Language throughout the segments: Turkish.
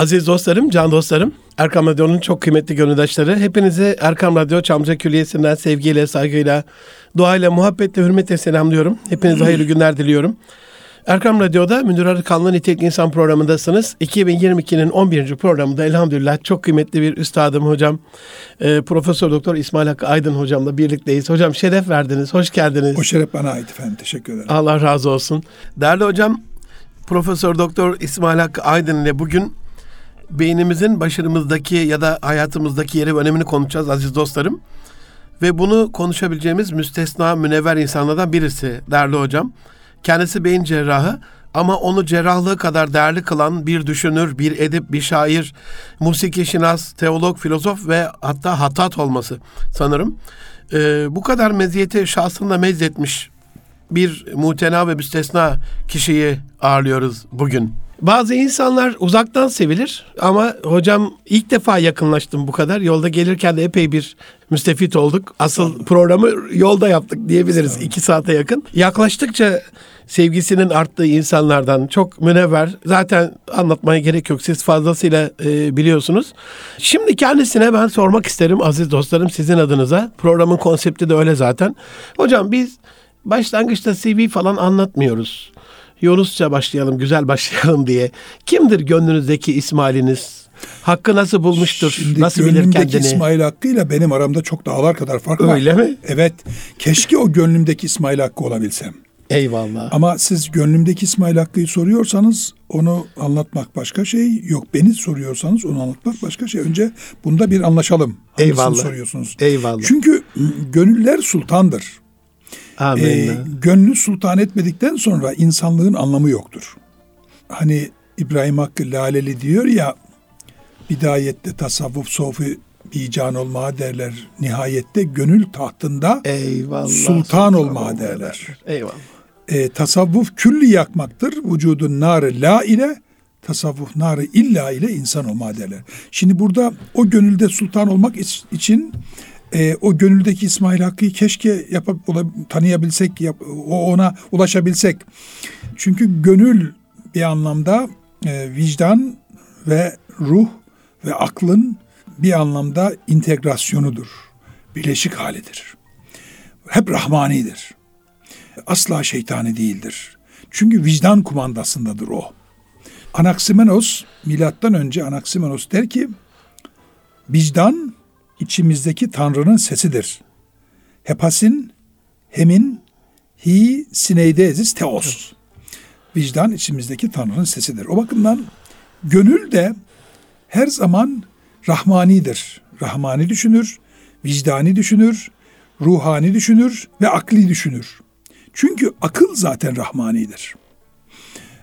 Aziz dostlarım, can dostlarım, Erkam Radyo'nun çok kıymetli gönüldaşları, hepinizi Erkam Radyo Çamlıca Külliyesi'nden sevgiyle, saygıyla, duayla, muhabbetle, hürmetle selamlıyorum. Hepinize hayırlı günler diliyorum. Erkam Radyo'da Münir Arıkanlı Nitelikli İnsan programındasınız. 2022'nin 11. programında elhamdülillah çok kıymetli bir üstadım hocam. E, Profesör Doktor İsmail Hakkı Aydın hocamla birlikteyiz. Hocam şeref verdiniz, hoş geldiniz. O şeref bana ait efendim, teşekkür ederim. Allah razı olsun. Değerli hocam, Profesör Doktor İsmail Hakkı Aydın ile bugün beynimizin başarımızdaki ya da hayatımızdaki yeri ve önemini konuşacağız aziz dostlarım. Ve bunu konuşabileceğimiz müstesna, münevver insanlardan birisi değerli hocam. Kendisi beyin cerrahı ama onu cerrahlığı kadar değerli kılan bir düşünür, bir edip, bir şair, musiki şinas, teolog, filozof ve hatta hatat olması sanırım. Ee, bu kadar meziyeti şahsında mezzetmiş bir mutena ve müstesna kişiyi ağırlıyoruz bugün. Bazı insanlar uzaktan sevilir ama hocam ilk defa yakınlaştım bu kadar. Yolda gelirken de epey bir müstefit olduk. Asıl programı yolda yaptık diyebiliriz. iki saate yakın. Yaklaştıkça sevgisinin arttığı insanlardan çok münevver. Zaten anlatmaya gerek yok. Siz fazlasıyla e, biliyorsunuz. Şimdi kendisine ben sormak isterim aziz dostlarım sizin adınıza. Programın konsepti de öyle zaten. Hocam biz başlangıçta CV falan anlatmıyoruz. Yunusça başlayalım, güzel başlayalım diye. Kimdir gönlünüzdeki İsmail'iniz? Hakkı nasıl bulmuştur? Şimdi nasıl bilir kendini? İsmail Hakkı ile benim aramda çok dağlar kadar fark var. Öyle mi? Evet. Keşke o gönlümdeki İsmail Hakkı olabilsem. Eyvallah. Ama siz gönlümdeki İsmail Hakkı'yı soruyorsanız onu anlatmak başka şey. Yok beni soruyorsanız onu anlatmak başka şey. Önce bunda bir anlaşalım. Hangisini Eyvallah. soruyorsunuz? Eyvallah. Çünkü gönüller sultandır. Amin. Ee, gönlü sultan etmedikten sonra insanlığın anlamı yoktur. Hani İbrahim Hakkı Laleli diyor ya bidayette tasavvuf sofi bican olma derler. Nihayette gönül tahtında Eyvallah. sultan olma derler. Eyvallah. E, tasavvuf külli yakmaktır. Vücudun narı la ile tasavvuf narı illa ile insan olma derler. Şimdi burada o gönülde sultan olmak için e, o gönüldeki İsmail Hakkı'yı keşke yapıp tanıyabilsek, yap, o ona ulaşabilsek. Çünkü gönül bir anlamda e, vicdan ve ruh ve aklın bir anlamda integrasyonudur. Bileşik halidir. Hep rahmanidir. Asla şeytani değildir. Çünkü vicdan kumandasındadır o. Anaximenos, milattan önce Anaximenos der ki, vicdan içimizdeki Tanrı'nın sesidir. Hepasin, hemin, hi, sineidezis, teos. Vicdan içimizdeki Tanrı'nın sesidir. O bakımdan gönül de her zaman rahmanidir. Rahmani düşünür, vicdani düşünür, ruhani düşünür ve akli düşünür. Çünkü akıl zaten rahmanidir.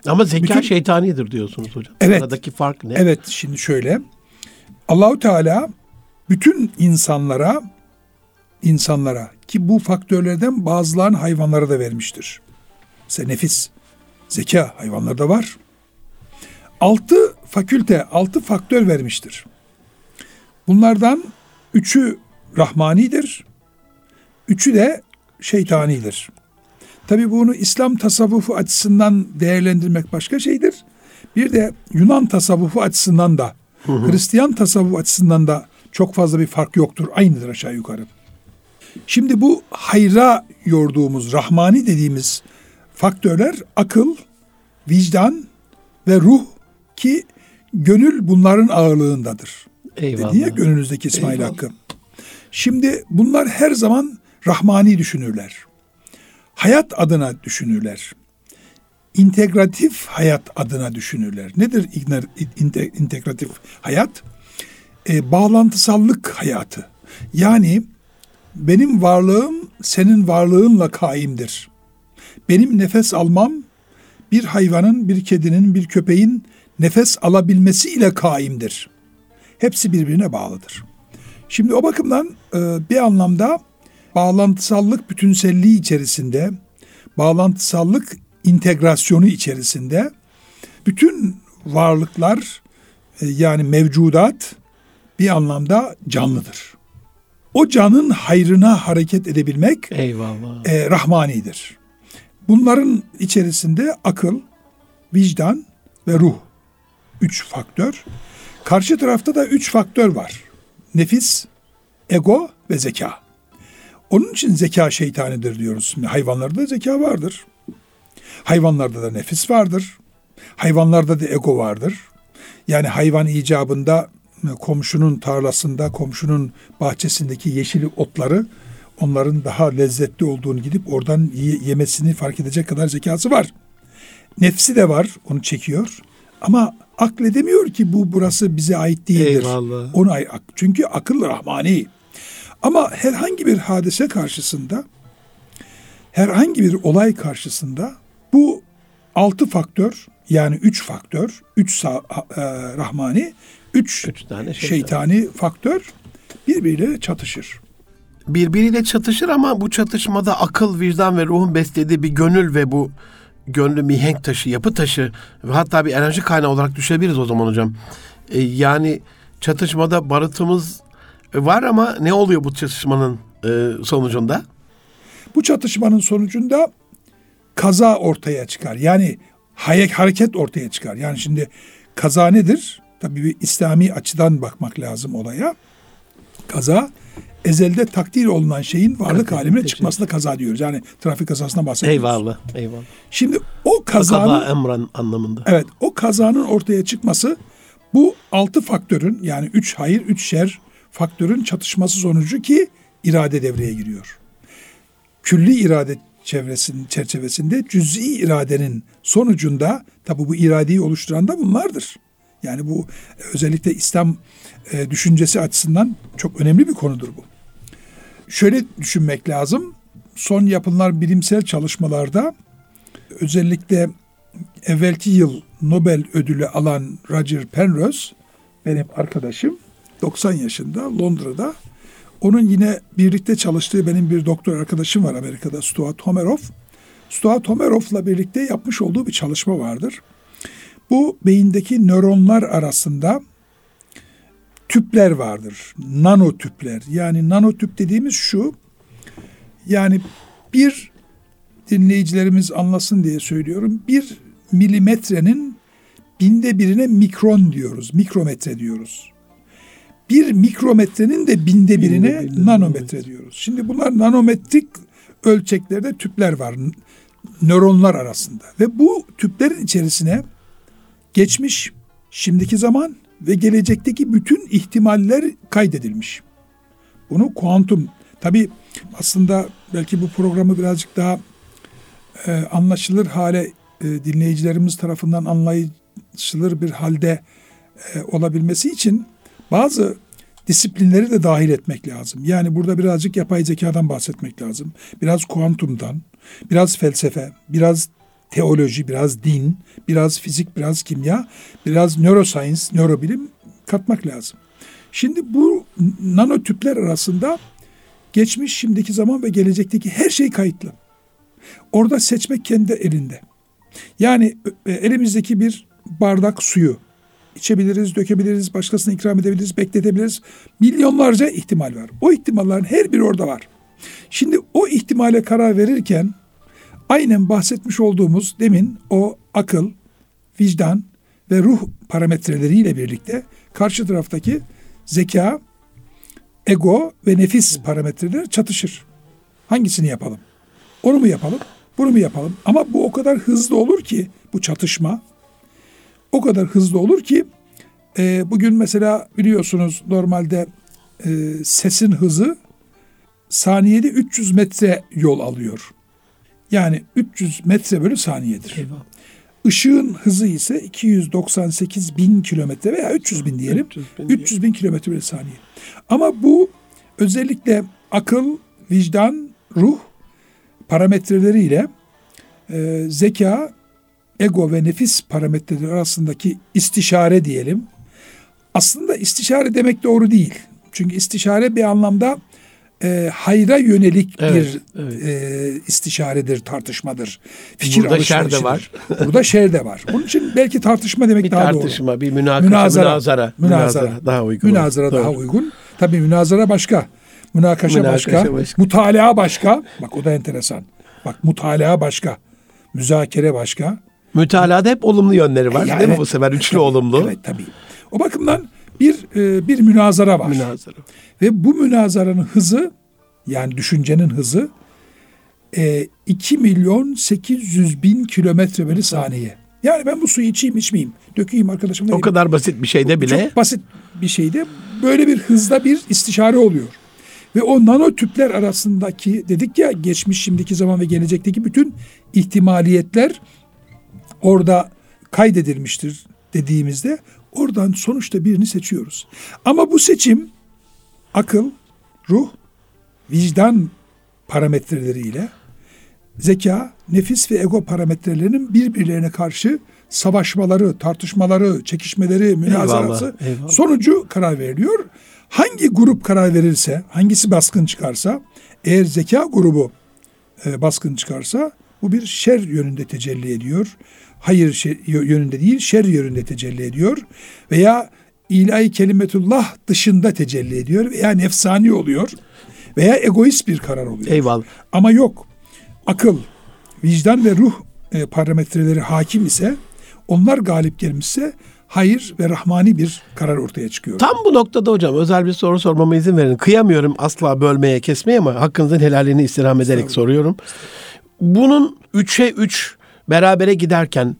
Ama zeka Bütün, şeytanidir diyorsunuz hocam. Evet. Aradaki fark ne? Evet şimdi şöyle. Allahu Teala bütün insanlara insanlara ki bu faktörlerden bazılarını hayvanlara da vermiştir. Mesela nefis, zeka hayvanlarda var. Altı fakülte, altı faktör vermiştir. Bunlardan üçü rahmanidir, üçü de şeytanidir. Tabi bunu İslam tasavvufu açısından değerlendirmek başka şeydir. Bir de Yunan tasavvufu açısından da, Hristiyan tasavvufu açısından da çok fazla bir fark yoktur. Aynıdır aşağı yukarı. Şimdi bu hayra yorduğumuz, rahmani dediğimiz faktörler akıl, vicdan ve ruh ki gönül bunların ağırlığındadır. Eyvallah. Dedi ya gönlünüzdeki İsmail Eyvallah. Hakkı. Şimdi bunlar her zaman rahmani düşünürler. Hayat adına düşünürler. İntegratif hayat adına düşünürler. Nedir integratif hayat? E, bağlantısallık hayatı. Yani benim varlığım senin varlığınla kaimdir. Benim nefes almam bir hayvanın, bir kedinin, bir köpeğin nefes alabilmesiyle kaimdir. Hepsi birbirine bağlıdır. Şimdi o bakımdan e, bir anlamda bağlantısallık bütünselliği içerisinde, bağlantısallık integrasyonu içerisinde bütün varlıklar e, yani mevcudat bir anlamda canlıdır. O canın hayrına hareket edebilmek Eyvallah. E, rahmanidir. Bunların içerisinde akıl, vicdan ve ruh Üç faktör. Karşı tarafta da üç faktör var. Nefis, ego ve zeka. Onun için zeka şeytanidir diyoruz. Şimdi hayvanlarda zeka vardır. Hayvanlarda da nefis vardır. Hayvanlarda da ego vardır. Yani hayvan icabında komşunun tarlasında, komşunun bahçesindeki yeşil otları onların daha lezzetli olduğunu gidip oradan yemesini fark edecek kadar zekası var. Nefsi de var, onu çekiyor. Ama akledemiyor ki bu burası bize ait değildir. Eyvallah. Onu çünkü akıl rahmani. Ama herhangi bir hadise karşısında herhangi bir olay karşısında bu altı faktör yani üç faktör, üç e, rahmani, üç, üç tane şeytani. şeytani faktör birbiriyle çatışır. Birbiriyle çatışır ama bu çatışmada akıl, vicdan ve ruhun beslediği bir gönül ve bu gönlü mihenk taşı, yapı taşı ve hatta bir enerji kaynağı olarak düşebiliriz o zaman hocam. E, yani çatışmada barıtımız var ama ne oluyor bu çatışmanın e, sonucunda? Bu çatışmanın sonucunda kaza ortaya çıkar. Yani hareket ortaya çıkar. Yani şimdi kaza nedir? Tabii bir İslami açıdan bakmak lazım olaya. Kaza ezelde takdir olunan şeyin varlık evet, haline çıkmasına kaza diyoruz. Yani trafik kazasına bahsediyoruz. Eyvallah, eyvallah. Şimdi o kazanın... Kaza emran anlamında. Evet, o kazanın ortaya çıkması bu altı faktörün yani üç hayır, üç şer faktörün çatışması sonucu ki irade devreye giriyor. Külli irade çevresinin çerçevesinde cüz'i iradenin sonucunda tabi bu iradeyi oluşturan da bunlardır. Yani bu özellikle İslam e, düşüncesi açısından çok önemli bir konudur bu. Şöyle düşünmek lazım. Son yapılan bilimsel çalışmalarda özellikle evvelki yıl Nobel ödülü alan Roger Penrose benim arkadaşım 90 yaşında Londra'da onun yine birlikte çalıştığı benim bir doktor arkadaşım var Amerika'da Stuart Homeroff. Stuart Homeroff'la birlikte yapmış olduğu bir çalışma vardır. Bu beyindeki nöronlar arasında tüpler vardır. Nano tüpler. Yani nano tüp dediğimiz şu. Yani bir dinleyicilerimiz anlasın diye söylüyorum. Bir milimetrenin binde birine mikron diyoruz. Mikrometre diyoruz bir mikrometrenin de binde birine binde, nanometre diyoruz. Şimdi bunlar nanometrik ölçeklerde tüpler var nöronlar arasında ve bu tüplerin içerisine geçmiş, şimdiki zaman ve gelecekteki bütün ihtimaller kaydedilmiş. Bunu kuantum tabi aslında belki bu programı birazcık daha e, anlaşılır hale e, dinleyicilerimiz tarafından anlaşılır bir halde e, olabilmesi için bazı disiplinleri de dahil etmek lazım. Yani burada birazcık yapay zekadan bahsetmek lazım. Biraz kuantumdan, biraz felsefe, biraz teoloji, biraz din, biraz fizik, biraz kimya, biraz neuroscience, nörobilim katmak lazım. Şimdi bu nanotüpler arasında geçmiş, şimdiki zaman ve gelecekteki her şey kayıtlı. Orada seçmek kendi elinde. Yani e, elimizdeki bir bardak suyu içebiliriz, dökebiliriz, başkasına ikram edebiliriz, bekletebiliriz. Milyonlarca ihtimal var. O ihtimallerin her biri orada var. Şimdi o ihtimale karar verirken aynen bahsetmiş olduğumuz demin o akıl, vicdan ve ruh parametreleriyle birlikte karşı taraftaki zeka, ego ve nefis parametreleri çatışır. Hangisini yapalım? Onu mu yapalım? Bunu mu yapalım? Ama bu o kadar hızlı olur ki bu çatışma o kadar hızlı olur ki e, bugün mesela biliyorsunuz normalde e, sesin hızı saniyede 300 metre yol alıyor. Yani 300 metre bölü saniyedir. Eyvallah. Işığın hızı ise 298 bin kilometre veya 300 bin diyelim. 300 bin, 300 bin kilometre bölü saniye. Ama bu özellikle akıl, vicdan, ruh parametreleriyle e, zeka ego ve nefis parametreleri arasındaki istişare diyelim. Aslında istişare demek doğru değil. Çünkü istişare bir anlamda e, hayra yönelik evet, bir evet. E, istişaredir, tartışmadır. Fikir Burada şer de var. Burada şer de var. Onun için belki tartışma demek bir daha tartışma, doğru. Bir tartışma, bir münakaşa, münazara, münazara, münazara, daha uygun. Münazara daha uygun. Tabii münazara başka. Münakaşa, münakaşa başka, başka. Mutalaa başka. Bak o da enteresan. Bak mutalaa başka. Müzakere başka Mütalada hep olumlu yönleri var Ya değil mi bu sefer? Üçlü tabii, olumlu. Evet tabii. O bakımdan bir e, bir münazara var. Münazara. Ve bu münazaranın hızı yani düşüncenin hızı e, 2 milyon 800 bin kilometre bölü saniye. Yani ben bu suyu içeyim içmeyeyim, dökeyim arkadaşımla. O kadar basit bir şeyde bile. Çok basit bir şeyde böyle bir hızda bir istişare oluyor. Ve o nanotüpler arasındaki dedik ya geçmiş, şimdiki zaman ve gelecekteki bütün ihtimaliyetler orada kaydedilmiştir dediğimizde oradan sonuçta birini seçiyoruz. Ama bu seçim akıl, ruh, vicdan parametreleriyle zeka, nefis ve ego parametrelerinin birbirlerine karşı savaşmaları, tartışmaları, çekişmeleri, münazarası Eyvallah, eyvallah. sonucu karar veriliyor. Hangi grup karar verirse, hangisi baskın çıkarsa, eğer zeka grubu e, baskın çıkarsa bu bir şer yönünde tecelli ediyor. Hayır şer, yönünde değil, şer yönünde tecelli ediyor. Veya ilahi kelimetullah dışında tecelli ediyor veya nefsani oluyor veya egoist bir karar oluyor. Eyvallah. Ama yok. Akıl, vicdan ve ruh e, parametreleri hakim ise, onlar galip gelmişse hayır ve rahmani bir karar ortaya çıkıyor. Tam bu noktada hocam özel bir soru sormama izin verin. Kıyamıyorum asla bölmeye kesmeye ama hakkınızın helalini istirham ederek soruyorum. Bunun üçe üç berabere giderken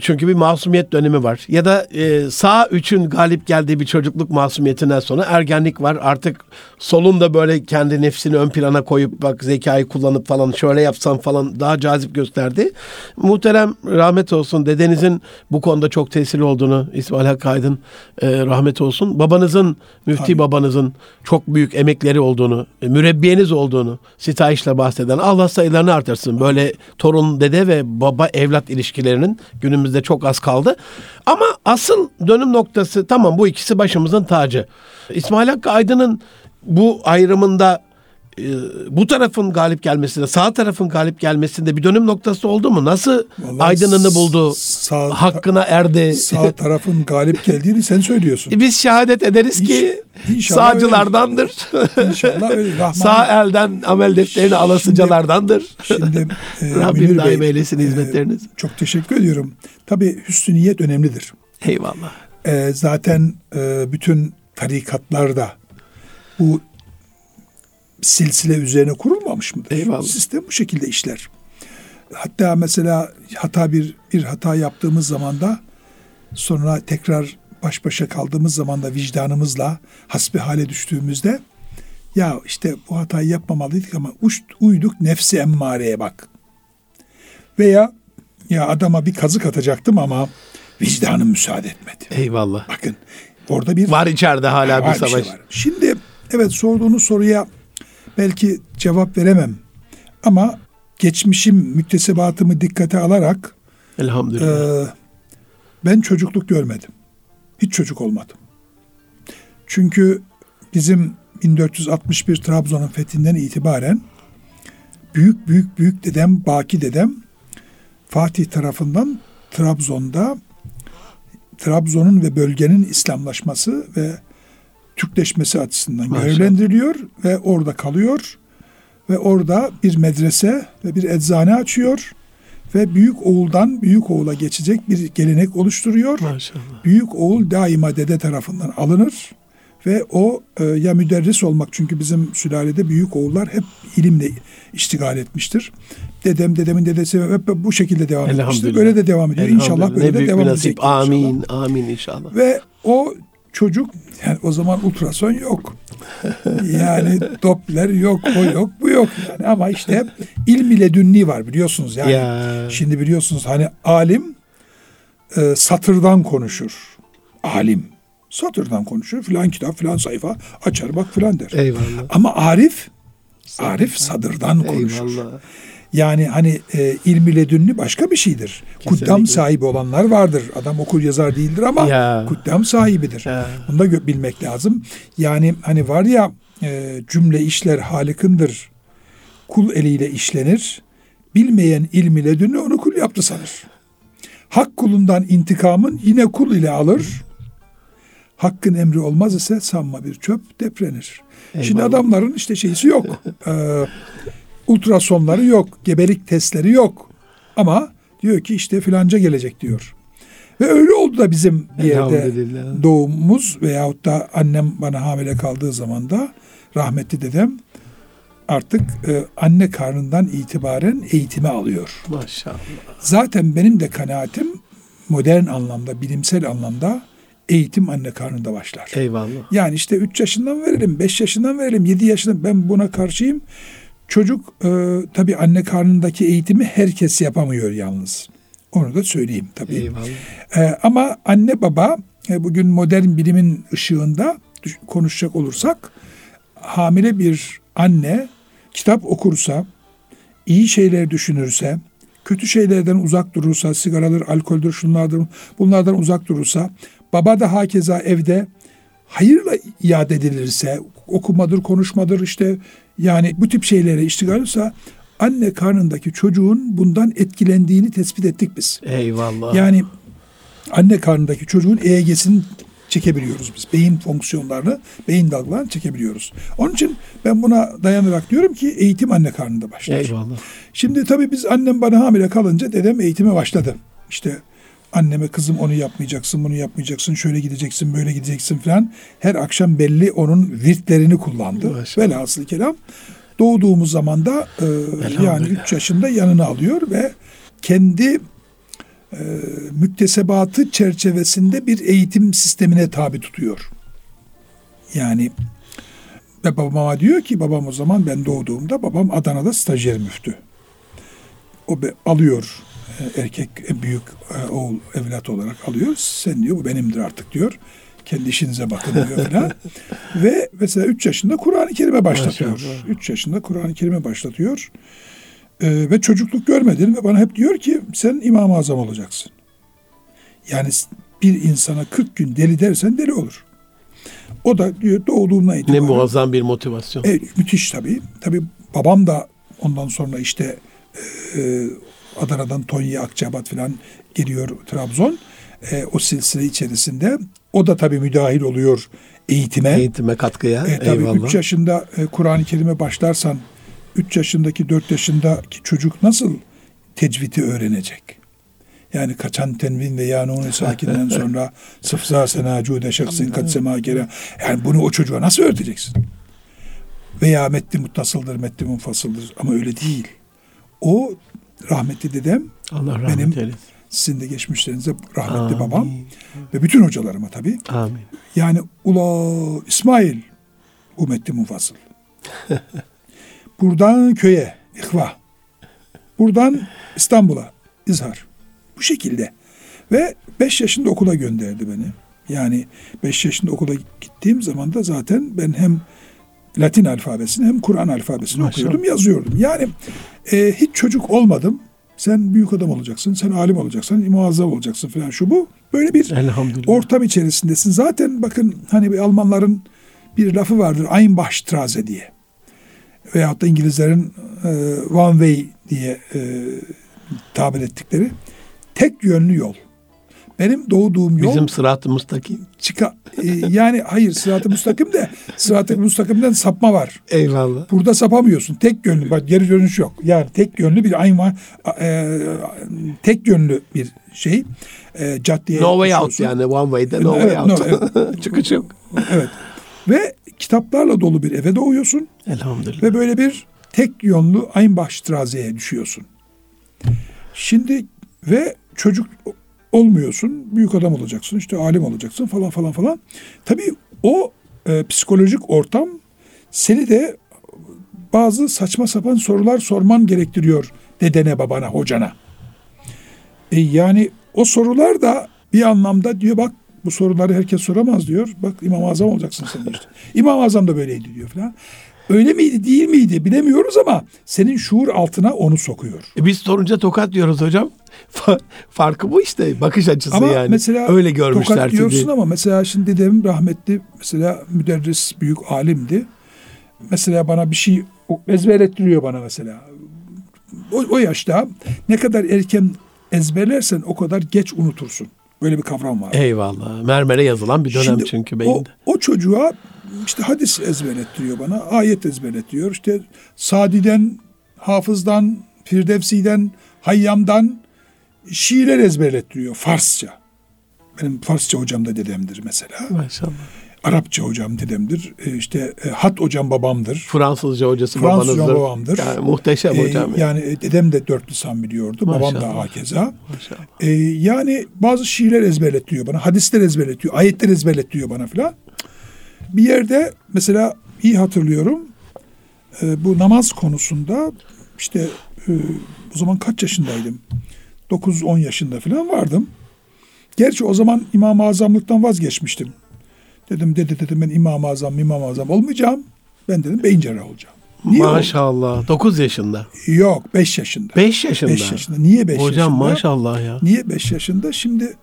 çünkü bir masumiyet dönemi var. Ya da e, sağ üçün galip geldiği bir çocukluk masumiyetinden sonra ergenlik var. Artık solun da böyle kendi nefsini ön plana koyup bak zekayı kullanıp falan şöyle yapsam falan daha cazip gösterdi. Muhterem rahmet olsun dedenizin bu konuda çok tesirli olduğunu İsmail Hakkı Aydın e, rahmet olsun. Babanızın, müfti Amin. babanızın çok büyük emekleri olduğunu, e, mürebbiyeniz olduğunu sitayişle bahseden Allah sayılarını artırsın. Böyle torun dede ve baba evlat ilişkilerinin günümüzde çok az kaldı. Ama asıl dönüm noktası tamam bu ikisi başımızın tacı. İsmail Hakkı Aydın'ın bu ayrımında e, bu tarafın galip gelmesinde, sağ tarafın galip gelmesinde bir dönüm noktası oldu mu? Nasıl Vallahi aydınını buldu, sağ- hakkına erdi? Sağ tarafın galip geldiğini sen söylüyorsun. Biz şehadet ederiz ki İnş- inşallah sağcılardandır. İnşallah öyle. Rahman, Sağ elden amel defterini alasıcalardandır. Şimdi e, Rabbim Münir daim Bey, eylesin e, hizmetleriniz. çok teşekkür ediyorum. Tabii hüsnü niyet önemlidir. Eyvallah. E, zaten e, bütün tarikatlarda bu silsile üzerine kurulmamış mıdır? Eyvallah. Sistem bu şekilde işler. Hatta mesela hata bir bir hata yaptığımız zaman da sonra tekrar baş başa kaldığımız zaman da vicdanımızla hasbi hale düştüğümüzde ya işte bu hatayı yapmamalıydık ama uç, uyduk nefsi emmareye bak. Veya ya adama bir kazık atacaktım ama vicdanım müsaade etmedi. Eyvallah. Bakın orada bir Var içeride hala var bir bir şey savaş. var. Şimdi evet sorduğunuz soruya belki cevap veremem. Ama geçmişim müktesebatımı dikkate alarak Elhamdülillah. e, ben çocukluk görmedim. Hiç çocuk olmadım. Çünkü bizim 1461 Trabzon'un fethinden itibaren büyük büyük büyük dedem Baki dedem Fatih tarafından Trabzon'da Trabzon'un ve bölgenin İslamlaşması ve Türkleşmesi açısından Maşallah. görevlendiriliyor ve orada kalıyor ve orada bir medrese ve bir eczane açıyor ve büyük oğuldan büyük oğula geçecek bir gelenek oluşturuyor. Maşallah. Büyük oğul daima dede tarafından alınır ve o e, ya müderris olmak çünkü bizim sülalede büyük oğullar hep ilimle iştigal etmiştir. Dedem dedemin dedesi hep bu şekilde devam etmiştir. Böyle de devam ediyor. İnşallah böyle ne de büyük devam bir edecek. Amin. Amin inşallah. Ve o çocuk yani o zaman ultrason yok. Yani Doppler yok, o yok, bu yok yani. Ama işte ilm ile dünni var biliyorsunuz yani. Ya. Şimdi biliyorsunuz hani alim e, satırdan konuşur. Alim satırdan konuşur. Filan kitap, filan sayfa açar bak filan der. Eyvallah. Ama arif, arif sadırdan konuşur. Eyvallah. Yani hani e, ilmi ledünni başka bir şeydir. Kesinlikle. Kuddam sahibi olanlar vardır. Adam okur yazar değildir ama Ya. kuddam sahibidir. Ya. Bunu da bilmek lazım. Yani hani var ya e, cümle işler halikındır. Kul eliyle işlenir. Bilmeyen ilmi ledünni onu kul yaptı sanır. Hak kulundan intikamın yine kul ile alır. Hakkın emri olmaz ise sanma bir çöp deprenir. Şimdi Eyvallah. adamların işte şeysi yok. Ee, ultrasonları yok. Gebelik testleri yok. Ama Diyor ki işte filanca gelecek diyor. Ve öyle oldu da bizim bir yerde doğumumuz veyahut da annem bana hamile kaldığı zaman da rahmetli dedem artık e, anne karnından itibaren eğitimi alıyor. Maşallah. Zaten benim de kanaatim modern anlamda, bilimsel anlamda eğitim anne karnında başlar. Eyvallah. Yani işte 3 yaşından verelim, 5 yaşından verelim, 7 yaşından ben buna karşıyım. Çocuk e, tabii anne karnındaki eğitimi herkes yapamıyor yalnız. Onu da söyleyeyim tabii. Eyvallah. E, ama anne baba e, bugün modern bilimin ışığında konuşacak olursak hamile bir anne kitap okursa, iyi şeyler düşünürse, kötü şeylerden uzak durursa, sigaradır, alkoldür, şunlardır, bunlardan uzak durursa, baba da hakeza evde hayırla iade edilirse, okumadır, konuşmadır işte yani bu tip şeylere iştigal olursa anne karnındaki çocuğun bundan etkilendiğini tespit ettik biz. Eyvallah. Yani anne karnındaki çocuğun EEG'sini çekebiliyoruz biz. Beyin fonksiyonlarını, beyin dalgalarını çekebiliyoruz. Onun için ben buna dayanarak diyorum ki eğitim anne karnında başlar. Eyvallah. Şimdi tabii biz annem bana hamile kalınca dedem eğitime başladı. İşte anneme kızım onu yapmayacaksın, bunu yapmayacaksın, şöyle gideceksin, böyle gideceksin falan. Her akşam belli onun virtlerini kullandı. Maşallah. Velhasıl kelam doğduğumuz zaman da e, yani Elhamdülillah. 3 yaşında yanına alıyor ve kendi e, müktesebatı çerçevesinde bir eğitim sistemine tabi tutuyor. Yani ve babama diyor ki babam o zaman ben doğduğumda babam Adana'da stajyer müftü. O be, alıyor erkek en büyük e, oğul evlat olarak alıyor. Sen diyor bu benimdir artık diyor. Kendi işinize bakın diyor falan. Ve mesela 3 yaşında Kur'an-ı Kerim'e başlatıyor. Maşallah. 3 yaşında Kur'an-ı Kerim'e başlatıyor. E, ve çocukluk görmedin ve bana hep diyor ki sen İmam-ı Azam olacaksın. Yani bir insana 40 gün deli dersen deli olur. O da diyor doğduğumdan Ne itibaren. muazzam bir motivasyon. E, müthiş tabii. Tabii babam da ondan sonra işte e, Adana'dan Tonya, Akçabat falan geliyor Trabzon. E, o silsile içerisinde o da tabii müdahil oluyor eğitime. Eğitime katkıya. E, tabii Eyvallah. 3 yaşında e, Kur'an-ı Kerim'e başlarsan 3 yaşındaki 4 yaşındaki çocuk nasıl tecvidi öğrenecek? Yani kaçan tenvin ve yanun sakinden sonra sıfza senacude şahsın kat semakere. Yani bunu o çocuğa nasıl öğreteceksin? Veya metni muttasıldır, metni munfasıldır ama öyle değil. O rahmetli dedem, Allah rahmet benim eylesin. sizin de geçmişlerinize rahmetli Amin. babam ve bütün hocalarıma tabii. Amin. Yani ula İsmail bu metni munfasıl. Buradan köye ihva. Buradan İstanbul'a izhar. Bu şekilde. Ve 5 yaşında okula gönderdi beni. Yani 5 yaşında okula gittiğim zaman da zaten ben hem Latin alfabesini hem Kur'an alfabesini Maşallah. okuyordum, yazıyordum. Yani e, hiç çocuk olmadım. Sen büyük adam olacaksın, sen alim olacaksın, muazzam olacaksın falan şu bu. Böyle bir ortam içerisindesin. Zaten bakın hani bir Almanların bir lafı vardır. Einbachstraße diye. Veyahut da İngilizlerin e, one way diye e, tabir ettikleri tek yönlü yol. Benim doğduğum yol Bizim sırat-ı müstakim. çıka e, yani hayır sırat-ı müstakim de sırat-ı müstakimden sapma var. Eyvallah. Burada sapamıyorsun. Tek yönlü. Bak geri dönüş yok. Yani tek yönlü bir aynı e, tek yönlü bir şey. E, caddeye No way out yani one way'de no Evet, way out. no, Çıkış yok. Evet. Ve kitaplarla dolu bir eve doğuyorsun Elhamdülillah. ve böyle bir tek yönlü Einbachstraße'ye düşüyorsun. Şimdi ve çocuk olmuyorsun, büyük adam olacaksın, işte alim olacaksın falan falan falan. Tabii o e, psikolojik ortam seni de bazı saçma sapan sorular sorman gerektiriyor dedene, babana, hocana. E, yani o sorular da bir anlamda diyor bak bu soruları herkes soramaz diyor. Bak İmam-ı Azam olacaksın sen diyor işte. İmam-ı Azam da böyleydi diyor falan. Öyle miydi değil miydi bilemiyoruz ama senin şuur altına onu sokuyor. E biz sorunca tokat diyoruz hocam. Fa- Farkı bu işte. Bakış açısı Ama yani. mesela Öyle görmüşler tokat diyorsun ama mesela şimdi dedem rahmetli mesela müderris büyük alimdi. Mesela bana bir şey o- ezberlettiriyor bana mesela. O, o yaşta ne kadar erken ezberlersen o kadar geç unutursun. Böyle bir kavram var. Eyvallah. Mermere yazılan bir dönem Şimdi çünkü o, beyinde. o çocuğa işte hadis ezberlettiriyor bana. Ayet ezberlettiriyor. İşte Sadi'den, Hafız'dan, Firdevsi'den, Hayyam'dan Şiirler ezberlettiriyor Farsça. Benim Farsça hocam da dedemdir mesela. Maşallah. Arapça hocam dedemdir. E, işte e, hat hocam babamdır. Fransızca hocası Fransızca babanızdır. babamdır. Yani muhteşem E, hocam. ya. yani e, dedem de dört lisan biliyordu. Babam da Maşallah. hakeza. Maşallah. E, yani bazı şiirler ezberletiyor bana. Hadisler ezberletiyor. Ayetler ezberletiyor bana filan. Bir yerde mesela iyi hatırlıyorum. e, bu namaz konusunda işte e, o zaman kaç yaşındaydım? 9-10 yaşında falan vardım. Gerçi o zaman İmam-ı Azamlıktan vazgeçmiştim. Dedim dede dedim ben İmam-ı Azam İmam-ı Azam olmayacağım. Ben dedim beyin cerrahı olacağım. Niye oldu? Maşallah. 9 yaşında. Yok 5 yaşında. 5 yaşında. 5 yaşında. Niye 5 yaşında? Hocam maşallah ya. Niye 5 yaşında? Şimdi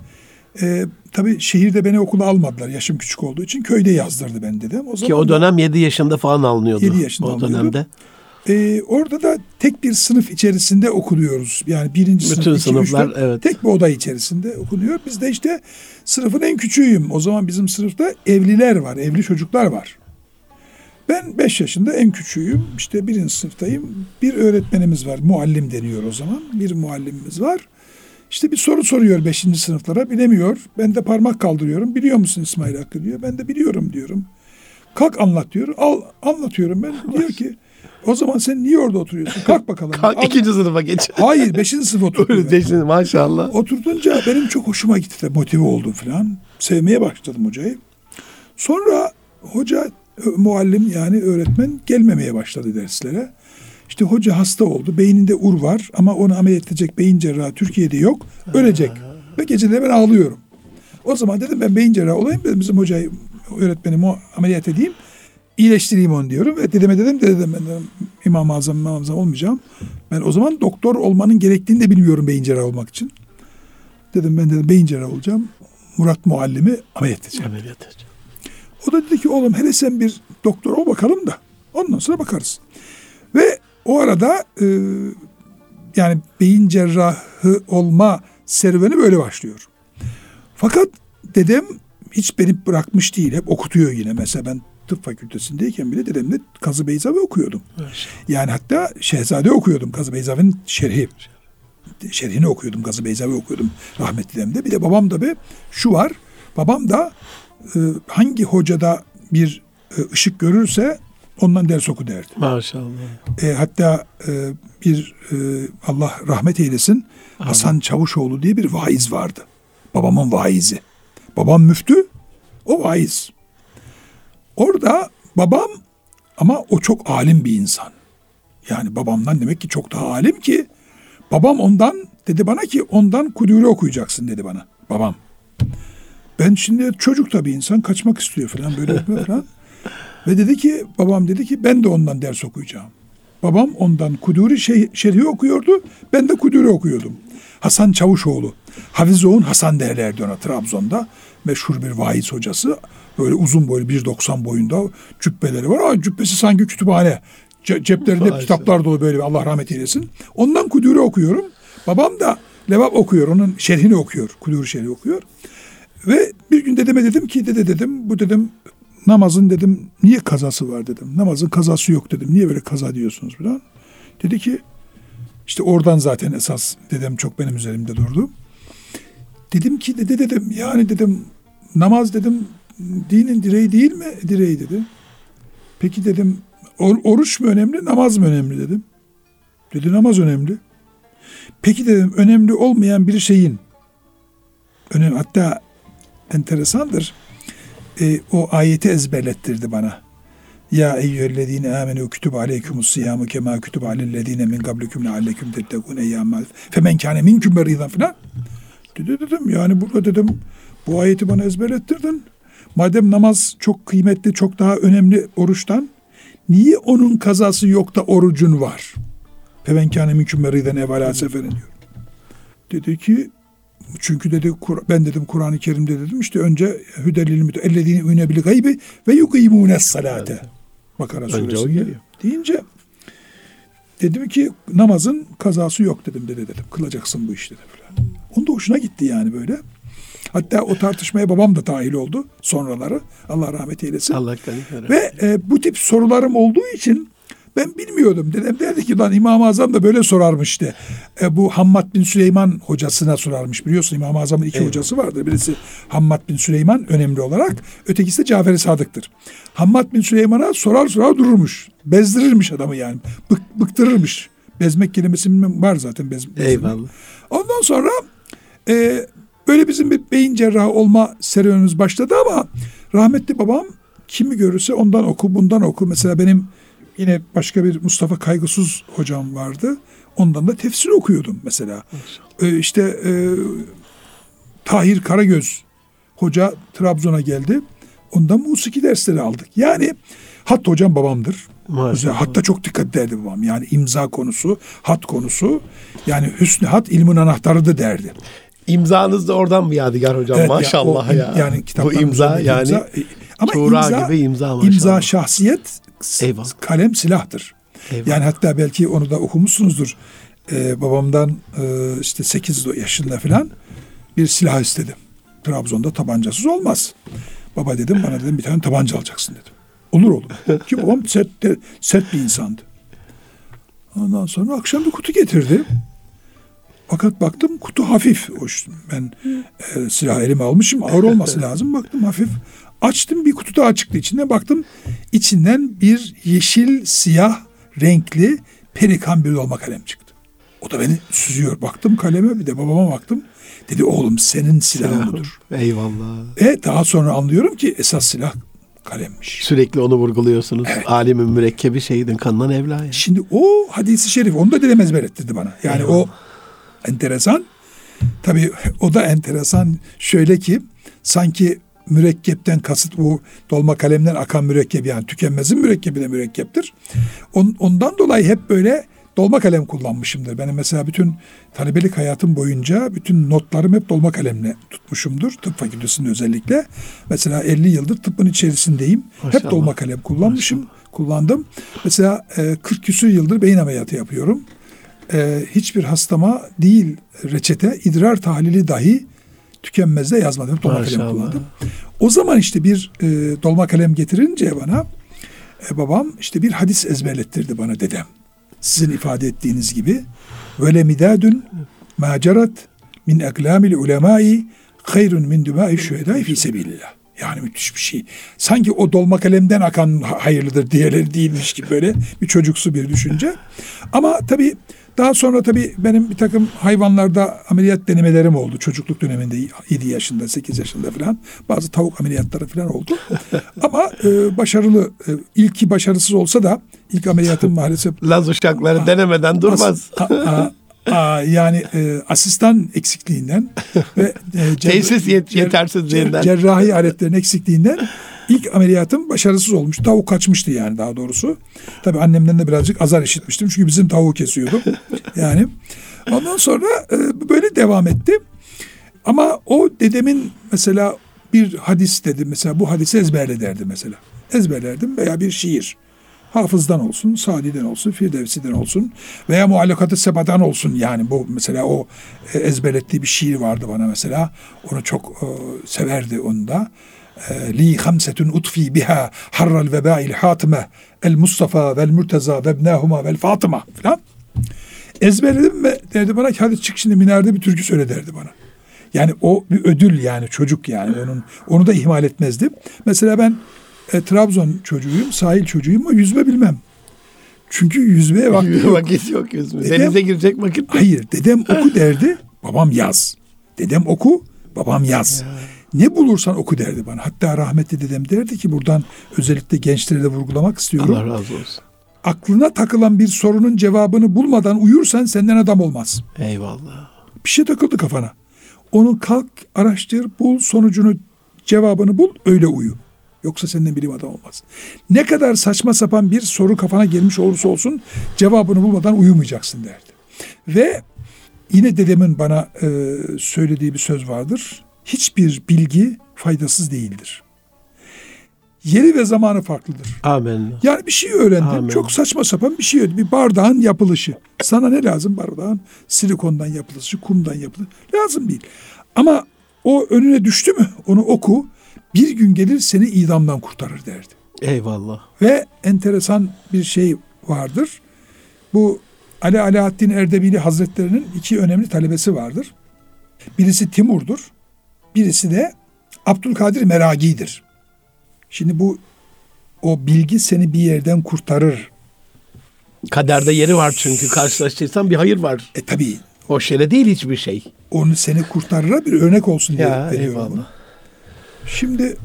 e, tabii şehirde beni okula almadılar yaşım küçük olduğu için. Köyde yazdırdı ben dedim. O zaman Ki o dönem 7 yaşında falan alınıyordu. Yedi yaşında o alınıyordu. dönemde. E, orada da tek bir sınıf içerisinde okuluyoruz. Yani birinci Bütün sınıf, sınıflar, dört. evet. Tek bir oda içerisinde okunuyor. Biz de işte sınıfın en küçüğüyüm. O zaman bizim sınıfta evliler var, evli çocuklar var. Ben 5 yaşında en küçüğüyüm. İşte birinci sınıftayım. Bir öğretmenimiz var. Muallim deniyor o zaman. Bir muallimimiz var. İşte bir soru soruyor 5. sınıflara. Bilemiyor. Ben de parmak kaldırıyorum. Biliyor musun İsmail Hakkı diyor. Ben de biliyorum diyorum. Kalk anlat diyor. Al anlatıyorum ben. Diyor ki o zaman sen niye orada oturuyorsun? Kalk bakalım. Kalk Al- ikinci sınıfa geç. Hayır 5. sınıf oturuyor. Öyle değilsin, maşallah. Oturtunca benim çok hoşuma gitti de motive oldum falan. Sevmeye başladım hocayı. Sonra hoca muallim yani öğretmen gelmemeye başladı derslere. İşte hoca hasta oldu. Beyninde ur var ama onu ameliyat edecek beyin cerrahı Türkiye'de yok. Ölecek. Ve geceleri ben ağlıyorum. O zaman dedim ben beyin cerrahı olayım. Dedim bizim hocayı öğretmenimi ameliyat edeyim. İyileştireyim onu diyorum. Ve dedeme dedim de dedim ben dedim, İmam-ı Azam, İmam-ı Azam olmayacağım. Ben o zaman doktor olmanın gerektiğini de bilmiyorum beyin cerrahı olmak için. Dedim ben dedim beyin cerrahı olacağım. Murat muallimi ameliyat edeceğim. Ameliyat edeceğim. O da dedi ki oğlum hele sen bir doktor ol bakalım da ondan sonra bakarız. Ve o arada e, yani beyin cerrahı olma serüveni böyle başlıyor. Fakat dedem hiç beni bırakmış değil. Hep okutuyor yine. Mesela ben tıp fakültesindeyken bile dedemle Kazı Beyzavi okuyordum. Yani hatta Şehzade okuyordum. Kazı Beyzavi'nin şerhi. Şerhini okuyordum. Kazı Beyzavi okuyordum. Rahmetli dedemde. Bir de babam da bir şu var. Babam da e, hangi hocada bir e, ışık görürse ondan ders oku derdi. Maşallah. E, hatta e, bir e, Allah rahmet eylesin Hasan Çavuşoğlu diye bir vaiz vardı. Babamın vaizi. Babam müftü, o vaiz. Orada babam ama o çok alim bir insan. Yani babamdan demek ki çok daha alim ki babam ondan dedi bana ki ondan kudure okuyacaksın dedi bana babam. Ben şimdi çocuk tabii insan kaçmak istiyor falan böyle falan. Ve dedi ki babam dedi ki ben de ondan ders okuyacağım. Babam ondan Kuduri şey, şerhi okuyordu. Ben de Kuduri okuyordum. Hasan Çavuşoğlu. Hafizoğun Hasan derlerdi ona Trabzon'da. Meşhur bir vaiz hocası. Böyle uzun boylu 1.90 boyunda cübbeleri var. Aa, cübbesi sanki kütüphane. Ce- ceplerinde hep kitaplar dolu böyle Allah rahmet eylesin. Ondan Kuduri okuyorum. Babam da Levap okuyor. Onun şerhini okuyor. Kuduri şerhi okuyor. Ve bir gün dedeme dedim ki dede dedim bu dedim namazın dedim niye kazası var dedim. Namazın kazası yok dedim. Niye böyle kaza diyorsunuz falan. Dedi ki işte oradan zaten esas dedem çok benim üzerimde durdu. Dedim ki dede dedim yani dedim namaz dedim dinin direği değil mi? Direği dedi. Peki dedim or- oruç mu önemli namaz mı önemli dedim. Dedi namaz önemli. Peki dedim önemli olmayan bir şeyin önemli hatta enteresandır. E, o ayeti ezberlettirdi bana. Ya eyyühellezine amenu kütübe aleykumus siyamu kema kütübe alellezine min qablikum leallekum tettekun eyyâmâ femen kâne minkum meridan filan. Dedi dedim yani burada dedim bu ayeti bana ezberlettirdin. Madem namaz çok kıymetli, çok daha önemli oruçtan niye onun kazası yok da orucun var? Femen kâne minkum meridan evvela seferin diyor. Dedi ki çünkü dedi ben dedim Kur'an-ı Kerim'de dedim işte önce hüdelil müte ellezine üne bil gaybi ve yukimune salate. Bakara suresinde deyince dedim ki namazın kazası yok dedim dede dedim. Kılacaksın bu işi dedim falan. Onun da hoşuna gitti yani böyle. Hatta o tartışmaya babam da dahil oldu sonraları. Allah rahmet eylesin. Allah Ve e, bu tip sorularım olduğu için Ben bilmiyordum. Dedem derdi ki lan İmam-ı Azam da böyle sorarmış işte. E, bu Hammad bin Süleyman hocasına sorarmış. Biliyorsun İmam-ı Azam'ın iki Evet. hocası vardır. Birisi Hammad bin Süleyman önemli olarak. Ötekisi de Cafer-i Sadık'tır. Hammad bin Süleyman'a sorar sorar dururmuş. Bezdirirmiş adamı yani. Bık, bıktırırmış. Bezmek kelimesi var zaten. Bez, bezmek. Eyvallah. Ondan sonra e, böyle bizim bir beyin cerrahı olma serüvenimiz başladı ama rahmetli babam kimi görürse ondan oku bundan oku. Mesela benim yine başka bir Mustafa Kaygısız hocam vardı. Ondan da tefsir okuyordum mesela. E, işte e, Tahir Karagöz hoca Trabzon'a geldi. Ondan musiki dersleri aldık. Yani hatta hocam babamdır. Maşallah. Mesela hatta çok dikkat ederdi babam. Yani imza konusu, hat konusu. Yani hüsnü hat ilmin anahtarıdır derdi. İmzanız da oradan mı yadigar hocam? Evet, Maşallah o im- ya. Yani Bu imza yani imza, e, ama Tuğra imza, gibi imza maşallah. imza şahsiyet, Eyvallah. kalem silahtır. Eyvallah. Yani hatta belki onu da okumuşsunuzdur. Ee, babamdan e, işte 8 yaşında falan bir silah istedim. Trabzon'da tabancasız olmaz. Baba dedim bana dedim bir tane tabanca alacaksın dedim. Olur oğlum. Ki babam sert, sert bir insandı. Ondan sonra akşam bir kutu getirdi. Fakat baktım kutu hafif. Hoş, ben e, silahı elime almışım ağır olması lazım. Baktım hafif. Açtım bir kutu daha çıktı içinde. Baktım içinden bir yeşil siyah renkli pelikan bir dolma kalem çıktı. O da beni süzüyor. Baktım kaleme bir de babama baktım. Dedi oğlum senin silahın budur. Eyvallah. E daha sonra anlıyorum ki esas silah kalemmiş. Sürekli onu vurguluyorsunuz. Alimin mürekkebi şehidin kanından evla ya. Şimdi o hadisi şerif onu da dedem ezberlettirdi bana. Yani o enteresan. Tabii o da enteresan şöyle ki sanki mürekkepten kasıt bu dolma kalemden akan mürekkep yani tükenmezin mürekkebi de mürekkeptir. On- ondan dolayı hep böyle dolma kalem kullanmışımdır. Benim mesela bütün talebelik hayatım boyunca bütün notlarım hep dolma kalemle tutmuşumdur. Tıp fakültesinde özellikle. Mesela 50 yıldır tıbbın içerisindeyim. Maşallah. Hep dolma kalem kullanmışım. Kullandım. Mesela e, 40 küsür yıldır beyin ameliyatı yapıyorum. E, hiçbir hastama değil reçete, idrar tahlili dahi tükenmezde yazmadım. Dolma kalem Maşallah. kullandım. O zaman işte bir e, dolma kalem getirince bana e, babam işte bir hadis ezberlettirdi bana dedem. Sizin ifade ettiğiniz gibi ve lemidadun macerat min eklamil ulemai hayrun min dumai şühedai fi sebilillah. Yani müthiş bir şey. Sanki o dolma kalemden akan ha- hayırlıdır diğerleri değilmiş gibi böyle bir çocuksu bir düşünce. Ama tabii daha sonra tabii benim bir takım hayvanlarda ameliyat denemelerim oldu. Çocukluk döneminde 7 yaşında, 8 yaşında falan. Bazı tavuk ameliyatları falan oldu. Ama e, başarılı, e, ilki başarısız olsa da ilk ameliyatım maalesef Laz uşakları denemeden durmaz. As- a- a- a- yani e, asistan eksikliğinden ve e, cer- Tesis yet- yetersizliğinden. cer- cerrahi aletlerin eksikliğinden ilk ameliyatım başarısız olmuş. Tavuk kaçmıştı yani daha doğrusu. Tabii annemden de birazcık azar işitmiştim çünkü bizim tavuğu kesiyordum. Yani ondan sonra e, böyle devam etti. Ama o dedemin mesela bir hadis dedi mesela bu hadisi ezberle derdi mesela. Ezberlerdim veya bir şiir. Hafızdan olsun, Sadi'den olsun, Firdevsi'den olsun veya muallakatı sebadan olsun yani bu mesela o e, ezberlettiği bir şiir vardı bana mesela. Onu çok e, severdi onu da. E, Li hamsetun utfi biha harral vebail hatime el Mustafa vel Murteza ve ibnahuma vel Fatıma falan. Ezberledim ve derdi bana ki hadi çık şimdi minarede bir türkü söyle derdi bana. Yani o bir ödül yani çocuk yani onun onu da ihmal etmezdim. Mesela ben e, Trabzon çocuğuyum, sahil çocuğuyum ama yüzme bilmem. Çünkü yüzmeye vakti yok. vakit yok yüzme. Dedem- Denize girecek vakit yok. Hayır, dedem oku derdi, babam yaz. Dedem oku, babam yaz. Ne bulursan oku derdi bana. Hatta rahmetli dedem derdi ki buradan özellikle gençlere de vurgulamak istiyorum. Allah razı olsun. Aklına takılan bir sorunun cevabını bulmadan uyursan senden adam olmaz. Eyvallah. Bir şey takıldı kafana. Onu kalk, araştır, bul, sonucunu, cevabını bul, öyle uyu. Yoksa senden bilim adam olmaz. Ne kadar saçma sapan bir soru kafana gelmiş olursa olsun cevabını bulmadan uyumayacaksın derdi. Ve yine dedemin bana e, söylediği bir söz vardır. Hiçbir bilgi faydasız değildir. Yeri ve zamanı farklıdır. Amin. Yani bir şey öğrendim. Amin. Çok saçma sapan bir şey öğrendim. Bir bardağın yapılışı. Sana ne lazım bardağın? Silikondan yapılışı, kumdan yapılışı. Lazım değil. Ama o önüne düştü mü onu oku. Bir gün gelir seni idamdan kurtarır derdi. Eyvallah. Ve enteresan bir şey vardır. Bu Ali Alaaddin Erdebili Hazretlerinin iki önemli talebesi vardır. Birisi Timur'dur. Birisi de Abdülkadir Meragi'dir. Şimdi bu o bilgi seni bir yerden kurtarır. Kaderde yeri var çünkü karşılaştıysan bir hayır var. E tabi O şere değil hiçbir şey. onu seni kurtarır bir örnek olsun diye Ya veriyorum. bunu. Şimdi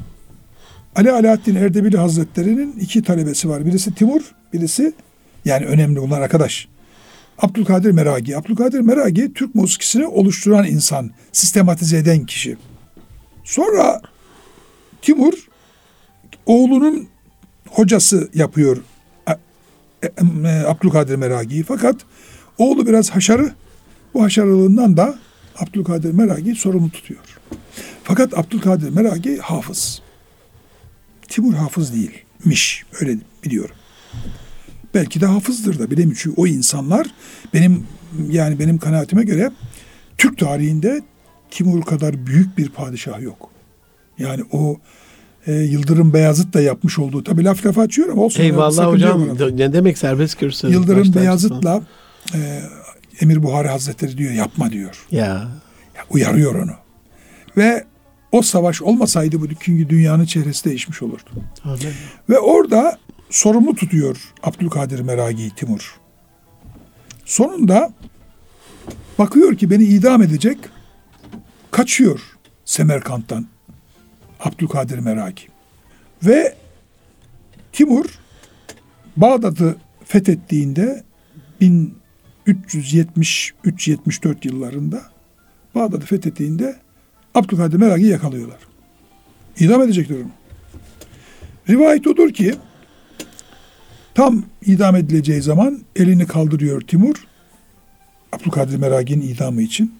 Ali Alaaddin Erdebili Hazretleri'nin iki talebesi var. Birisi Timur, birisi yani önemli olan arkadaş. Abdülkadir Meragi. Abdülkadir Meragi Türk musikisini oluşturan insan, sistematize eden kişi. Sonra Timur oğlunun hocası yapıyor e, e, e, Abdülkadir Meragi'yi. Fakat oğlu biraz haşarı. Bu haşarılığından da Abdülkadir Meragi sorumlu tutuyor. Fakat Abdülkadir Meragi hafız. Timur hafız değilmiş. Öyle biliyorum. Belki de hafızdır da bilemiyorum. Çünkü o insanlar benim yani benim kanaatime göre Türk tarihinde Timur kadar büyük bir padişah yok. Yani o e, Yıldırım Beyazıt da yapmış olduğu tabii laf lafa açıyor ama olsun. Eyvallah hocam. Ne demek serbest kürsü? Yıldırım Beyazıt'la e, Emir Buhari Hazretleri diyor yapma diyor. Ya. Ya, uyarıyor onu. Ve o savaş olmasaydı bu çünkü dünyanın çehresi değişmiş olurdu. Amin. Ve orada sorumlu tutuyor Abdülkadir Meragi Timur. Sonunda bakıyor ki beni idam edecek. Kaçıyor Semerkant'tan Abdülkadir Meragi. Ve Timur Bağdat'ı fethettiğinde 1373-74 yıllarında Bağdat'ı fethettiğinde Abdülkadir Meragi'yi yakalıyorlar. İdam edecekler onu. Rivayet odur ki tam idam edileceği zaman elini kaldırıyor Timur. Abdülkadir Meragi'nin idamı için.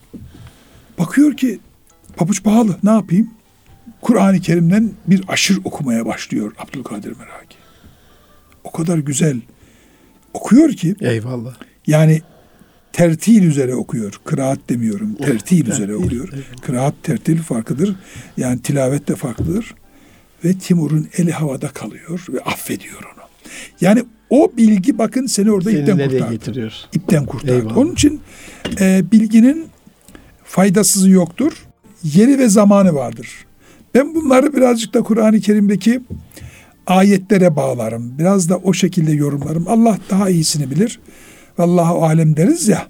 Bakıyor ki pabuç pahalı ne yapayım? Kur'an-ı Kerim'den bir aşır okumaya başlıyor Abdülkadir Meragi. O kadar güzel okuyor ki Eyvallah. Yani tertil üzere okuyor. Kıraat demiyorum. Tertil üzere okuyor. Kıraat tertil farklıdır. Yani tilavet de farklıdır. Ve Timur'un eli havada kalıyor ve affediyor onu. Yani o bilgi bakın seni orada Seni ipten kurtardı. getiriyor? İpten kurtardı. Eyvallah. Onun için e, bilginin faydasızı yoktur. Yeri ve zamanı vardır. Ben bunları birazcık da Kur'an-ı Kerim'deki ayetlere bağlarım. Biraz da o şekilde yorumlarım. Allah daha iyisini bilir. Vallahu alem deriz ya.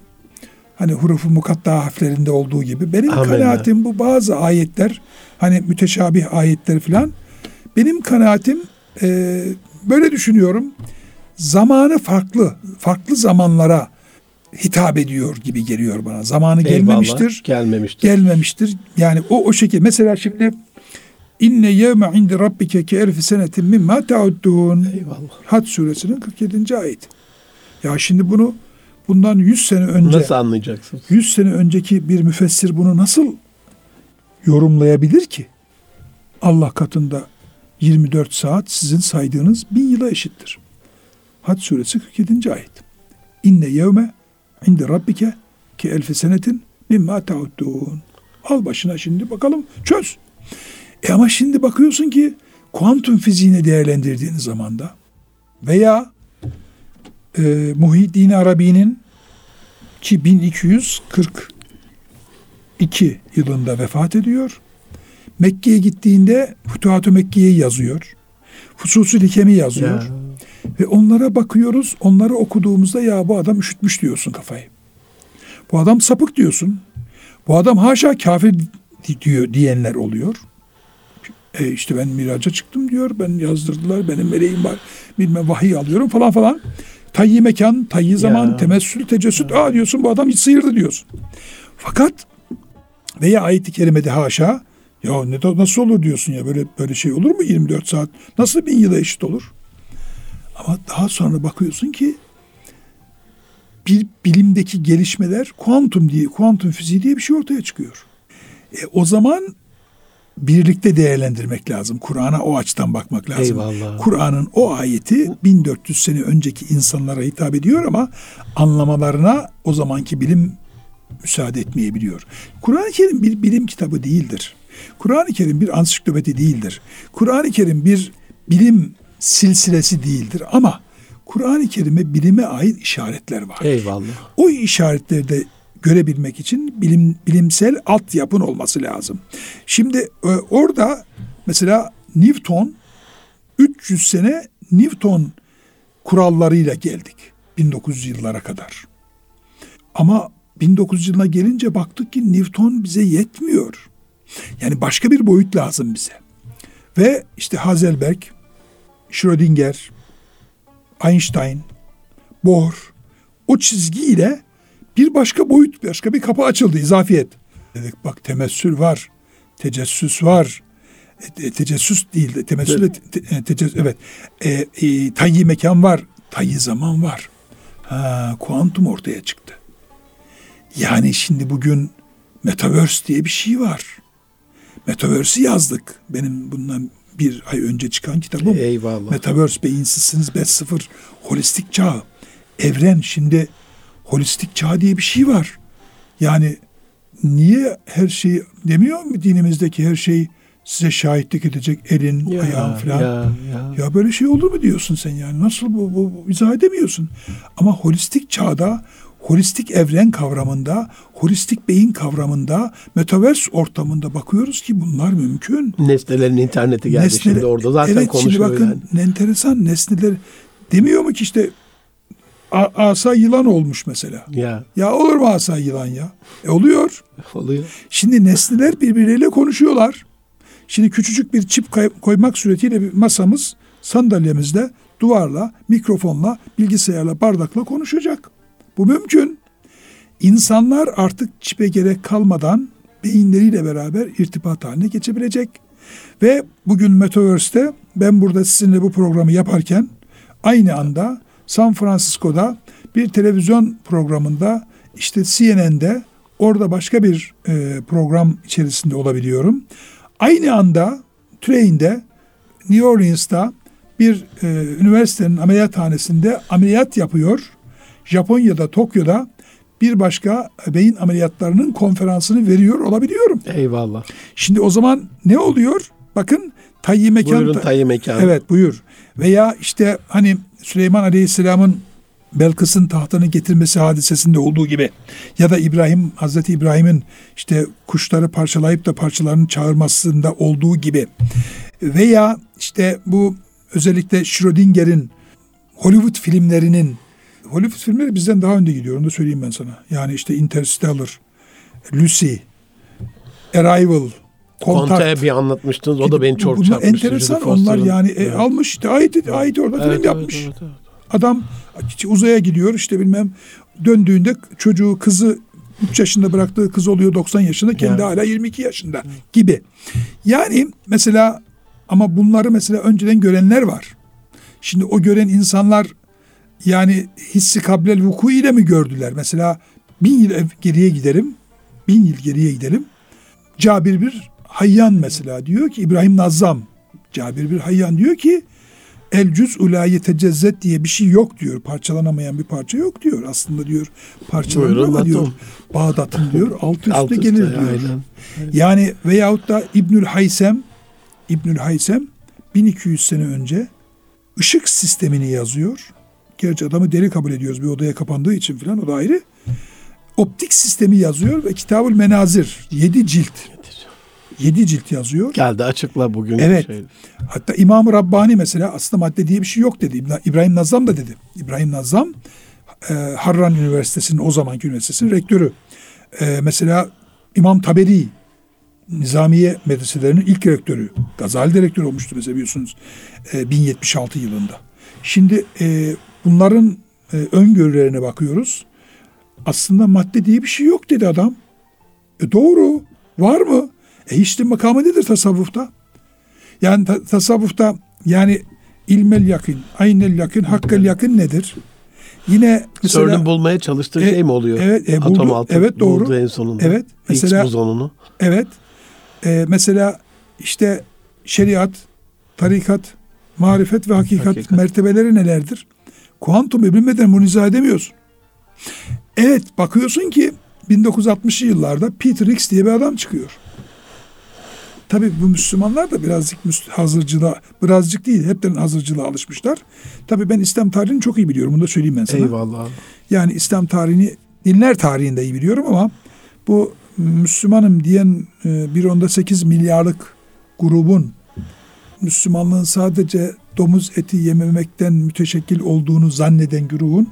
Hani hurufu mukatta harflerinde olduğu gibi. Benim Amenna. kanaatim bu bazı ayetler hani müteşabih ayetler filan. Benim kanaatim e, böyle düşünüyorum. Zamanı farklı. Farklı zamanlara hitap ediyor gibi geliyor bana. Zamanı gelmemiştir Eyvallah. Gelmemiştir. gelmemiştir. Yani o o şekilde mesela şimdi inne yevme indi rabbike ki elfi senetin mimma ta'uddun. Eyvallah. Had suresinin 47. ayet. Ya şimdi bunu bundan 100 sene önce Nasıl anlayacaksın? 100 sene önceki bir müfessir bunu nasıl yorumlayabilir ki? Allah katında 24 saat sizin saydığınız bin yıla eşittir. Had suresi 47. ayet. İnne yevme inde rabbike ki elfi senetin mimma ta'uddun. Al başına şimdi bakalım çöz. E ama şimdi bakıyorsun ki kuantum fiziğini değerlendirdiğin zamanda veya e, Muhyiddin Arabi'nin ki 1242 yılında vefat ediyor. Mekke'ye gittiğinde Fütuhat-ı Mekke'yi yazıyor. Fususul Hikem'i yazıyor. Ya. Ve onlara bakıyoruz. Onları okuduğumuzda ya bu adam üşütmüş diyorsun kafayı. Bu adam sapık diyorsun. Bu adam haşa kafir di- diyor diyenler oluyor. E işte ben miraca çıktım diyor. Ben yazdırdılar. Benim meleğim var. Bilmem vahiy alıyorum falan falan. Tayyi mekan, tayyi zaman, Ya. temessül, tecessüt. Aa diyorsun bu adam hiç sıyırdı diyorsun. Fakat veya ayet-i kerimede haşa ya ne nasıl olur diyorsun ya böyle böyle şey olur mu 24 saat? Nasıl bin yıla eşit olur? Ama daha sonra bakıyorsun ki bir bilimdeki gelişmeler kuantum diye, kuantum fiziği diye bir şey ortaya çıkıyor. E, o zaman birlikte değerlendirmek lazım. Kur'an'a o açıdan bakmak lazım. Kur'an'ın o ayeti 1400 sene önceki insanlara hitap ediyor ama anlamalarına o zamanki bilim müsaade etmeyebiliyor. Kur'an-ı Kerim bir bilim kitabı değildir. Kur'an-ı Kerim bir ansiklopedi değildir. Kur'an-ı Kerim bir bilim silsilesi değildir ama Kur'an-ı Kerim'e bilime ait işaretler var. Eyvallah. O işaretleri de görebilmek için bilim, bilimsel altyapın olması lazım. Şimdi e, orada mesela Newton 300 sene Newton kurallarıyla geldik 1900 yıllara kadar. Ama 1900 yılına gelince baktık ki Newton bize yetmiyor. Yani başka bir boyut lazım bize. Ve işte Hazelberg, Schrödinger, Einstein, Bohr o çizgiyle bir başka boyut, başka bir kapı açıldı izafiyet. Dedik bak temessül var, tecessüs var. E, tecessüs değil de temessül evet. te, te, tecessüs, evet. E, e, tayyi mekan var, tayyi zaman var. Ha, kuantum ortaya çıktı. Yani şimdi bugün Metaverse diye bir şey var. Metaverse'i yazdık. Benim bundan bir ay önce çıkan kitabım. Eyvallah. Metaverse beyinsizsiniz 5.0 holistik çağ. Evren şimdi holistik çağ diye bir şey var. Yani niye her şeyi demiyor mu dinimizdeki her şey size şahitlik edecek elin, ya, ayağın falan. Ya, ya. ya böyle şey olur mu diyorsun sen yani? Nasıl bu, bu, bu izah edemiyorsun. Ama holistik çağda holistik evren kavramında, holistik beyin kavramında, metaverse ortamında bakıyoruz ki bunlar mümkün. Nesnelerin interneti geldi Nesne, şimdi orada zaten evet, konuşuyor şimdi bakın yani. ne enteresan nesneler demiyor mu ki işte asa yılan olmuş mesela. Ya. Ya olur mu asa yılan ya? E oluyor. Oluyor. Şimdi nesneler birbirleriyle konuşuyorlar. Şimdi küçücük bir çip koymak suretiyle bir masamız sandalyemizde duvarla, mikrofonla, bilgisayarla, bardakla konuşacak. Bu mümkün. İnsanlar artık çipe gerek kalmadan beyinleriyle beraber irtibat haline geçebilecek. Ve bugün Metaverse'te ben burada sizinle bu programı yaparken aynı anda San Francisco'da bir televizyon programında işte CNN'de orada başka bir e, program içerisinde olabiliyorum. Aynı anda Train'de New Orleans'ta bir e, üniversitenin ameliyathanesinde ameliyat yapıyor Japonya'da, Tokyo'da bir başka beyin ameliyatlarının konferansını veriyor olabiliyorum. Eyvallah. Şimdi o zaman ne oluyor? Bakın tayyi mekan. Buyurun tayyi mekan. Evet buyur. Veya işte hani Süleyman Aleyhisselam'ın Belkıs'ın tahtını getirmesi hadisesinde olduğu gibi ya da İbrahim Hazreti İbrahim'in işte kuşları parçalayıp da parçalarını çağırmasında olduğu gibi veya işte bu özellikle Schrödinger'in Hollywood filmlerinin Hollywood filmleri bizden daha önde gidiyor onu da söyleyeyim ben sana. Yani işte Interstellar, Lucy, Arrival, Contact. bir anlatmıştınız. O da beni çok çarpmıştı. enteresan onlar yani e, evet. almış işte ayet, ayet orada evet, film evet, yapmış. Evet, evet. Adam uzaya gidiyor işte bilmem döndüğünde çocuğu kızı 3 yaşında bıraktığı kız oluyor 90 yaşında kendi yani. hala 22 yaşında gibi. Yani mesela ama bunları mesela önceden görenler var. Şimdi o gören insanlar yani hissi kablel vuku ile mi gördüler? Mesela bin yıl geriye giderim. Bin yıl geriye gidelim. Cabir bir Hayyan mesela diyor ki İbrahim Nazzam. Cabir bir Hayyan diyor ki El cüz ulayi tecezzet diye bir şey yok diyor. Parçalanamayan bir parça yok diyor. Aslında diyor parçalanır ama diyor. Bağdat'ın diyor alt üstte alt gelir diyor. Aynen. Yani veyahut da İbnül Haysem İbnül Haysem 1200 sene önce ışık sistemini yazıyor. Gerçi adamı deli kabul ediyoruz bir odaya kapandığı için falan o da ayrı. Optik sistemi yazıyor ve Kitabül Menazir yedi cilt. Yedi cilt yazıyor. Geldi açıkla bugün. Evet. Şey. Hatta İmam-ı Rabbani mesela aslında madde diye bir şey yok dedi. İbrahim Nazam da dedi. İbrahim Nazam e, Harran Üniversitesi'nin o zamanki üniversitesinin rektörü. E, mesela İmam Taberi Nizamiye medreselerinin ilk rektörü. Gazali de rektör olmuştu mesela biliyorsunuz e, 1076 yılında. Şimdi e, Bunların e, öngörülerine bakıyoruz. Aslında madde diye bir şey yok dedi adam. E doğru. Var mı? E işte makamı nedir tasavvufta? Yani ta- tasavvufta yani ilmel yakın, aynel yakın, hakkel yakın nedir? Yine mesela CERN'ün bulmaya çalıştığı e, şey mi oluyor? Evet, e, buldu, Atom altı evet doğru. Buldu en sonunda. Evet, mesela Higgs bozonunu. Evet. E, mesela işte şeriat, tarikat, marifet ve hakikat, hakikat. mertebeleri nelerdir? Kuantumu bilmeden bunu izah edemiyorsun. Evet bakıyorsun ki 1960'lı yıllarda Peter Higgs diye bir adam çıkıyor. Tabii bu Müslümanlar da birazcık hazırcılığa, birazcık değil hepten hazırcılığa alışmışlar. Tabii ben İslam tarihini çok iyi biliyorum. Bunu da söyleyeyim ben sana. Eyvallah. Yani İslam tarihini, dinler tarihini de iyi biliyorum ama bu Müslümanım diyen e, bir onda 8 milyarlık grubun Müslümanlığın sadece domuz eti yememekten müteşekkil olduğunu zanneden grubun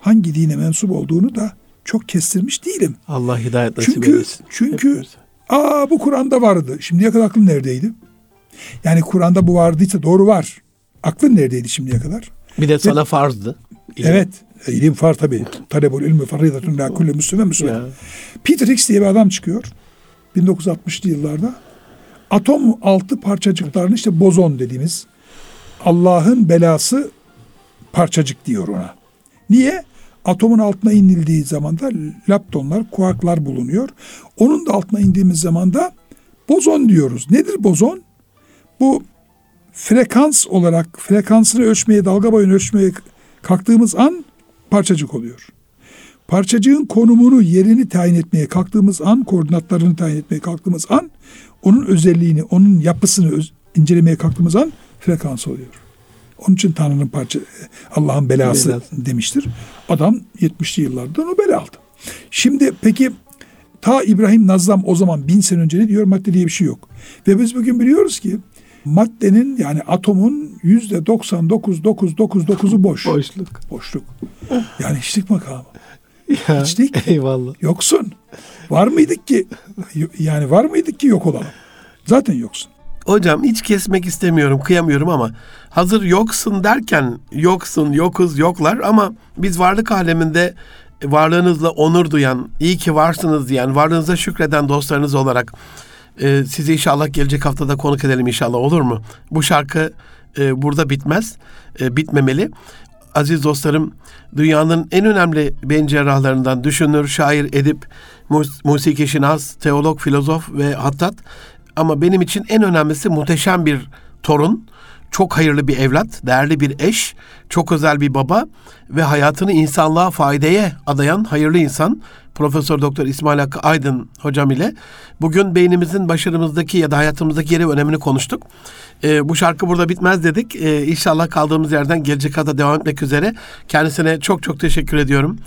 hangi dine mensup olduğunu da çok kestirmiş değilim. Allah hidayet nasip Çünkü çünkü Hepimize. Aa bu Kur'an'da vardı. Şimdiye kadar aklın neredeydi? Yani Kur'an'da bu vardıysa doğru var. Aklın neredeydi şimdiye kadar? bir de sana farzdı. Evet. E, İlim var tabii. Talebul ilmi faridatun la kulli müslüme müslüme. Peter Higgs diye bir adam çıkıyor. 1960'lı yıllarda. Atom altı parçacıklarını işte bozon dediğimiz Allah'ın belası parçacık diyor ona. Niye? Atomun altına inildiği zaman da leptonlar, kuarklar bulunuyor. Onun da altına indiğimiz zaman da bozon diyoruz. Nedir bozon? Bu frekans olarak frekansını ölçmeye, dalga boyunu ölçmeye kalktığımız an parçacık oluyor. Parçacığın konumunu, yerini tayin etmeye kalktığımız an, koordinatlarını tayin etmeye kalktığımız an, onun özelliğini, onun yapısını incelemeye kalktığımız an frekans oluyor. Onun için Tanrı'nın parça, Allah'ın belası, Belası. demiştir. Adam 70'li yıllarda Nobel aldı. Şimdi peki ta İbrahim Nazlam o zaman bin sene önce ne diyor? Madde diye bir şey yok. Ve biz bugün biliyoruz ki maddenin yani atomun yüzde 99,999'u boş. Boşluk. Boşluk. Yani hiçlik makamı. Ya. Hiçlik. Eyvallah. Yoksun. Var mıydık ki? Yani var mıydık ki yok olalım? Zaten yoksun. Hocam hiç kesmek istemiyorum, kıyamıyorum ama hazır yoksun derken yoksun, yokuz, yoklar ama biz varlık aleminde varlığınızla onur duyan, iyi ki varsınız diyen, varlığınıza şükreden dostlarınız olarak e, sizi inşallah gelecek haftada konuk edelim inşallah olur mu? Bu şarkı e, burada bitmez, e, bitmemeli. Aziz dostlarım, dünyanın en önemli beyin cerrahlarından düşünür, şair, edip, mus- musiki şinas, teolog, filozof ve hattat ama benim için en önemlisi muhteşem bir torun, çok hayırlı bir evlat, değerli bir eş, çok özel bir baba ve hayatını insanlığa faydaya adayan hayırlı insan Profesör Doktor İsmail Hakkı Aydın hocam ile bugün beynimizin başarımızdaki ya da hayatımızdaki yeri önemini konuştuk. Ee, bu şarkı burada bitmez dedik. Ee, inşallah kaldığımız yerden gelecek hafta devam etmek üzere. Kendisine çok çok teşekkür ediyorum.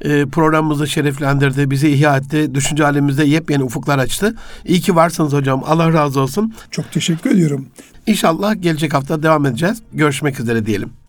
Ee, programımızı şereflendirdi, bizi ihya etti, düşünce alemimizde yepyeni ufuklar açtı. İyi ki varsınız hocam. Allah razı olsun. Çok teşekkür ediyorum. İnşallah gelecek hafta devam edeceğiz. Görüşmek üzere diyelim.